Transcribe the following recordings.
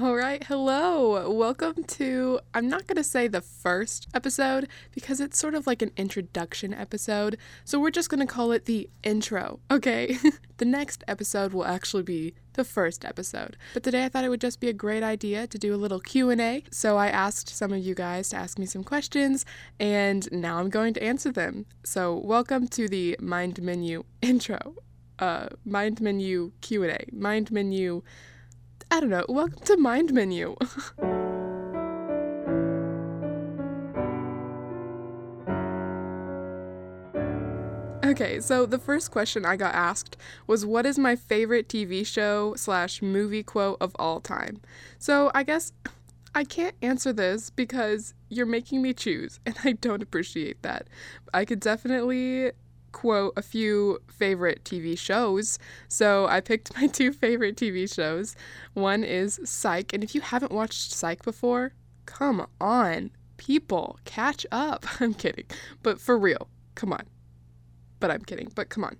All right, hello. Welcome to, I'm not going to say the first episode because it's sort of like an introduction episode. So we're just going to call it the intro, okay? the next episode will actually be the first episode. But today I thought it would just be a great idea to do a little Q&A. So I asked some of you guys to ask me some questions and now I'm going to answer them. So welcome to the Mind Menu intro. Uh Mind Menu Q&A. Mind Menu I don't know. Welcome to Mind Menu. okay, so the first question I got asked was what is my favorite TV show slash movie quote of all time? So I guess I can't answer this because you're making me choose, and I don't appreciate that. I could definitely quote a few favorite TV shows. So I picked my two favorite TV shows. One is Psych, and if you haven't watched Psych before, come on, people, catch up. I'm kidding, but for real, come on. But I'm kidding, but come on.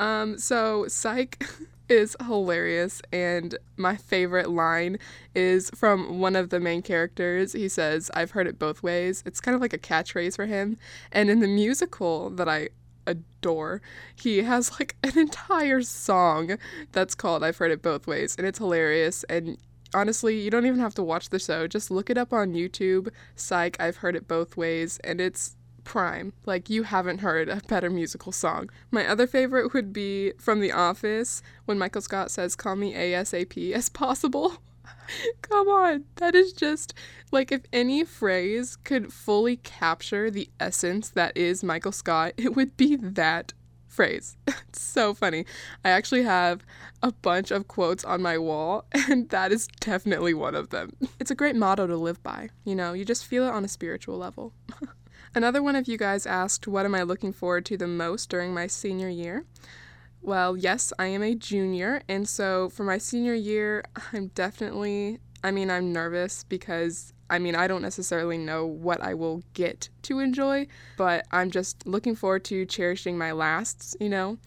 Um, so Psych is hilarious, and my favorite line is from one of the main characters. He says, I've heard it both ways. It's kind of like a catchphrase for him. And in the musical that I adore. He has like an entire song that's called I've Heard It Both Ways, and it's hilarious. And honestly, you don't even have to watch the show. Just look it up on YouTube. Psych, I've Heard It Both Ways, and it's prime. Like, you haven't heard a better musical song. My other favorite would be from The Office when Michael Scott says, Call me ASAP as possible. Come on. That is just like if any phrase could fully capture the essence that is Michael Scott, it would be that phrase. It's so funny. I actually have a bunch of quotes on my wall, and that is definitely one of them. It's a great motto to live by. You know, you just feel it on a spiritual level. Another one of you guys asked, What am I looking forward to the most during my senior year? Well, yes, I am a junior, and so for my senior year, I'm definitely, I mean, I'm nervous because I mean, I don't necessarily know what I will get to enjoy, but I'm just looking forward to cherishing my lasts, you know,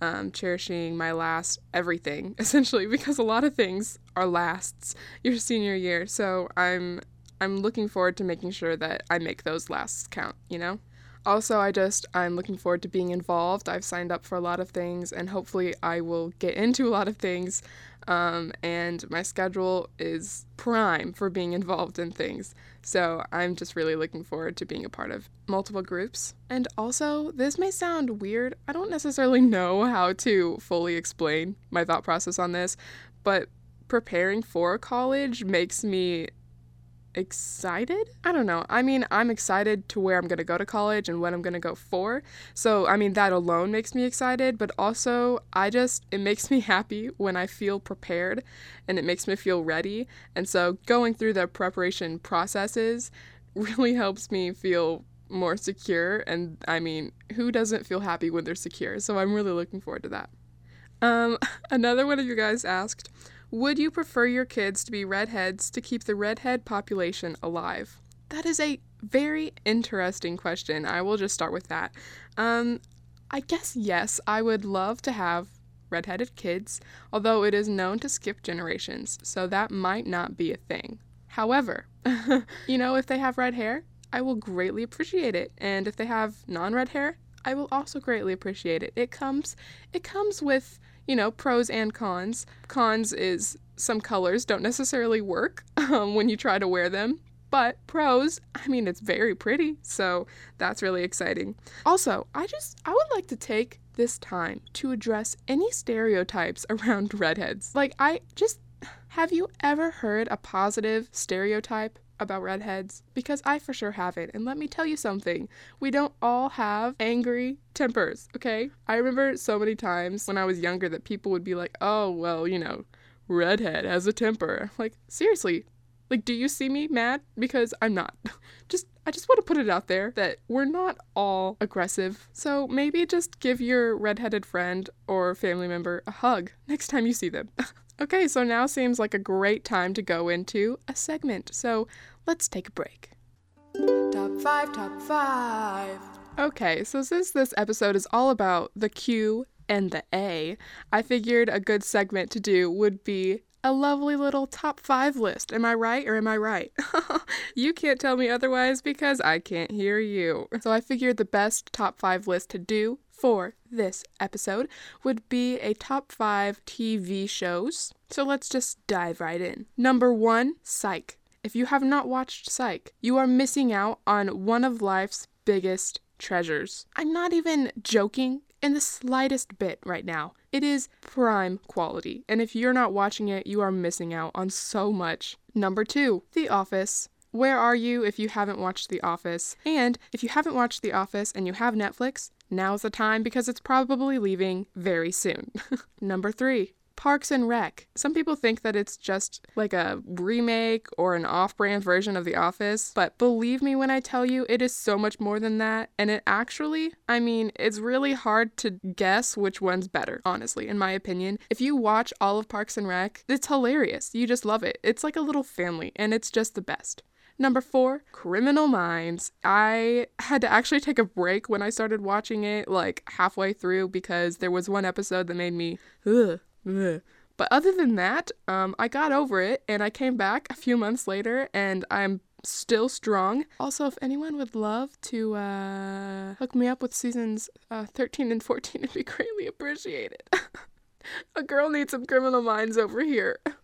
um, cherishing my last everything, essentially, because a lot of things are lasts your senior year. So I'm I'm looking forward to making sure that I make those lasts count, you know? Also, I just, I'm looking forward to being involved. I've signed up for a lot of things, and hopefully, I will get into a lot of things. Um, and my schedule is prime for being involved in things. So, I'm just really looking forward to being a part of multiple groups. And also, this may sound weird. I don't necessarily know how to fully explain my thought process on this, but preparing for college makes me excited. I don't know. I mean, I'm excited to where I'm going to go to college and what I'm going to go for. So, I mean, that alone makes me excited, but also I just, it makes me happy when I feel prepared and it makes me feel ready. And so, going through the preparation processes really helps me feel more secure. And I mean, who doesn't feel happy when they're secure? So, I'm really looking forward to that. Um, another one of you guys asked, would you prefer your kids to be redheads to keep the redhead population alive? That is a very interesting question. I will just start with that. Um, I guess yes, I would love to have redheaded kids, although it is known to skip generations, so that might not be a thing. However, you know, if they have red hair, I will greatly appreciate it. And if they have non-red hair, I will also greatly appreciate it. It comes it comes with you know, pros and cons. Cons is some colors don't necessarily work um, when you try to wear them. But pros, I mean, it's very pretty, so that's really exciting. Also, I just, I would like to take this time to address any stereotypes around redheads. Like, I just, have you ever heard a positive stereotype about redheads because I for sure haven't. And let me tell you something we don't all have angry tempers, okay? I remember so many times when I was younger that people would be like, oh, well, you know, redhead has a temper. Like, seriously, like, do you see me mad? Because I'm not. just, I just want to put it out there that we're not all aggressive. So maybe just give your redheaded friend or family member a hug next time you see them. Okay, so now seems like a great time to go into a segment. So let's take a break. Top five, top five. Okay, so since this episode is all about the Q and the A, I figured a good segment to do would be a lovely little top five list. Am I right or am I right? you can't tell me otherwise because I can't hear you. So I figured the best top five list to do for this episode would be a top five TV shows. So let's just dive right in. Number one, Psych. If you have not watched Psych, you are missing out on one of life's biggest treasures. I'm not even joking in the slightest bit right now. It is prime quality, and if you're not watching it, you are missing out on so much. Number two, The Office. Where are you if you haven't watched The Office? And if you haven't watched The Office and you have Netflix, now's the time because it's probably leaving very soon. Number three, Parks and Rec. Some people think that it's just like a remake or an off brand version of The Office, but believe me when I tell you, it is so much more than that. And it actually, I mean, it's really hard to guess which one's better, honestly, in my opinion. If you watch all of Parks and Rec, it's hilarious. You just love it. It's like a little family, and it's just the best. Number four, Criminal Minds. I had to actually take a break when I started watching it, like halfway through, because there was one episode that made me, ugh, ugh. But other than that, um, I got over it and I came back a few months later and I'm still strong. Also, if anyone would love to uh, hook me up with seasons uh, 13 and 14, it'd be greatly appreciated. a girl needs some criminal minds over here.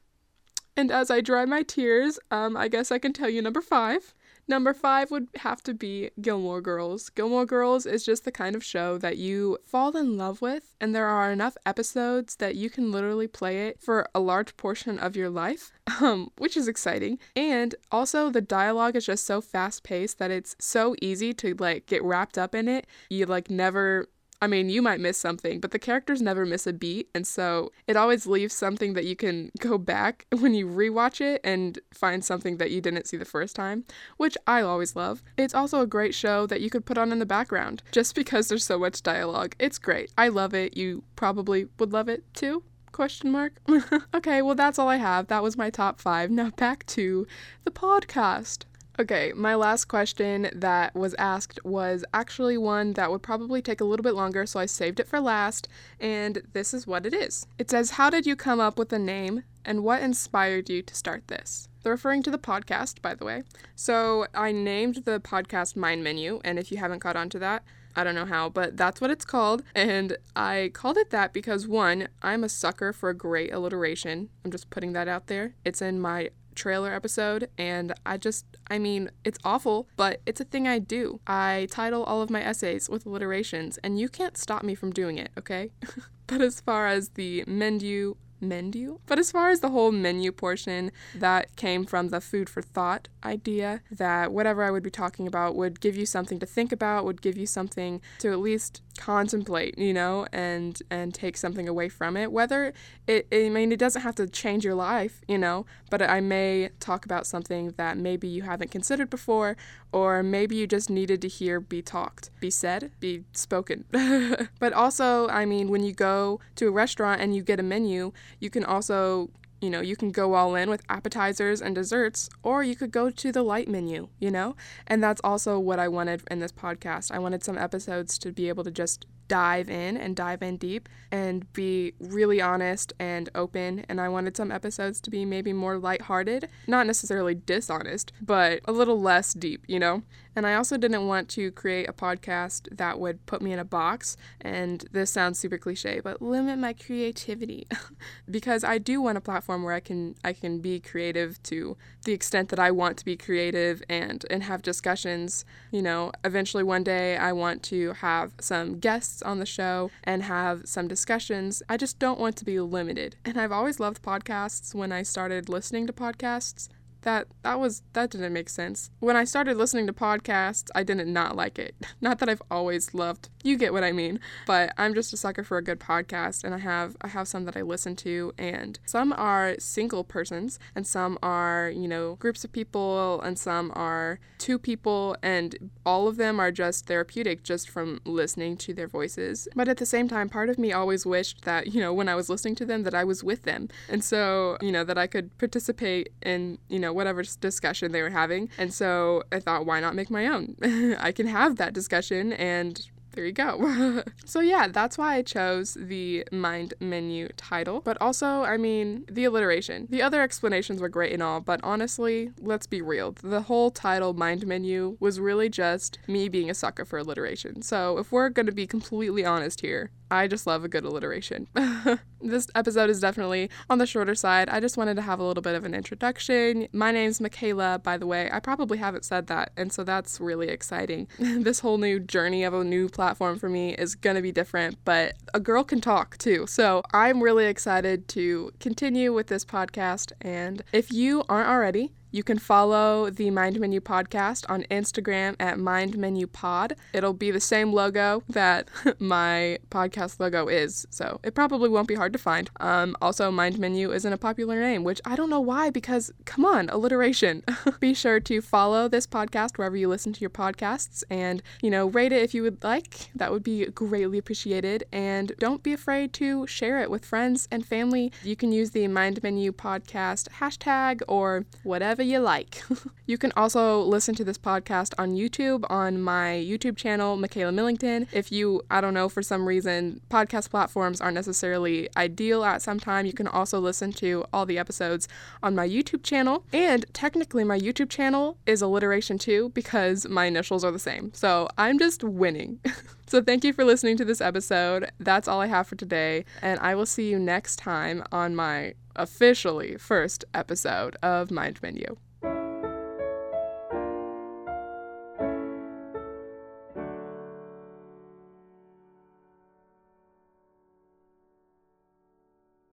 And as I dry my tears, um, I guess I can tell you number five. Number five would have to be Gilmore Girls. Gilmore Girls is just the kind of show that you fall in love with, and there are enough episodes that you can literally play it for a large portion of your life, um, which is exciting. And also, the dialogue is just so fast paced that it's so easy to like get wrapped up in it. You like never I mean, you might miss something, but the characters never miss a beat, and so it always leaves something that you can go back when you rewatch it and find something that you didn't see the first time, which I always love. It's also a great show that you could put on in the background just because there's so much dialogue. It's great. I love it. You probably would love it too. Question mark. okay, well that's all I have. That was my top 5. Now back to the podcast. Okay, my last question that was asked was actually one that would probably take a little bit longer, so I saved it for last, and this is what it is. It says, How did you come up with the name, and what inspired you to start this? They're referring to the podcast, by the way. So I named the podcast Mind Menu, and if you haven't caught on to that, I don't know how, but that's what it's called. And I called it that because one, I'm a sucker for a great alliteration. I'm just putting that out there. It's in my trailer episode and I just I mean it's awful but it's a thing I do. I title all of my essays with alliterations and you can't stop me from doing it, okay? but as far as the menu menu. But as far as the whole menu portion, that came from the food for thought idea that whatever I would be talking about would give you something to think about, would give you something to at least contemplate, you know, and and take something away from it. Whether it, I mean, it doesn't have to change your life, you know, but I may talk about something that maybe you haven't considered before, or maybe you just needed to hear be talked, be said, be spoken. but also, I mean, when you go to a restaurant and you get a menu, you can also you know, you can go all in with appetizers and desserts, or you could go to the light menu, you know? And that's also what I wanted in this podcast. I wanted some episodes to be able to just dive in and dive in deep and be really honest and open. And I wanted some episodes to be maybe more lighthearted, not necessarily dishonest, but a little less deep, you know? And I also didn't want to create a podcast that would put me in a box. And this sounds super cliche, but limit my creativity because I do want a platform where I can I can be creative to the extent that I want to be creative and and have discussions. You know, eventually one day I want to have some guests on the show and have some discussions. I just don't want to be limited. And I've always loved podcasts when I started listening to podcasts that that was that didn't make sense. When I started listening to podcasts, I didn't not like it. Not that I've always loved. You get what I mean. But I'm just a sucker for a good podcast and I have I have some that I listen to and some are single persons and some are, you know, groups of people and some are two people and all of them are just therapeutic just from listening to their voices. But at the same time, part of me always wished that, you know, when I was listening to them that I was with them. And so, you know, that I could participate in, you know, whatever discussion they were having. And so I thought, why not make my own? I can have that discussion and there you go. so, yeah, that's why I chose the mind menu title. But also, I mean, the alliteration. The other explanations were great and all, but honestly, let's be real. The whole title, mind menu, was really just me being a sucker for alliteration. So, if we're going to be completely honest here, I just love a good alliteration. this episode is definitely on the shorter side. I just wanted to have a little bit of an introduction. My name's Makayla, by the way. I probably haven't said that, and so that's really exciting. this whole new journey of a new platform for me is to be different, but a girl can talk too. So I'm really excited to continue with this podcast. And if you aren't already, you can follow the Mind Menu podcast on Instagram at Mind Menu Pod. It'll be the same logo that my podcast logo is, so it probably won't be hard to find. Um, also, Mind Menu isn't a popular name, which I don't know why because, come on, alliteration. be sure to follow this podcast wherever you listen to your podcasts and, you know, rate it if you would like. That would be greatly appreciated. And don't be afraid to share it with friends and family. You can use the Mind Menu podcast hashtag or whatever you like. you can also listen to this podcast on YouTube on my YouTube channel, Makayla Millington. If you, I don't know, for some reason, podcast platforms aren't necessarily ideal at some time, you can also listen to all the episodes on my YouTube channel. And technically, my YouTube channel is alliteration too because my initials are the same. So I'm just winning. So, thank you for listening to this episode. That's all I have for today, and I will see you next time on my officially first episode of Mind Menu.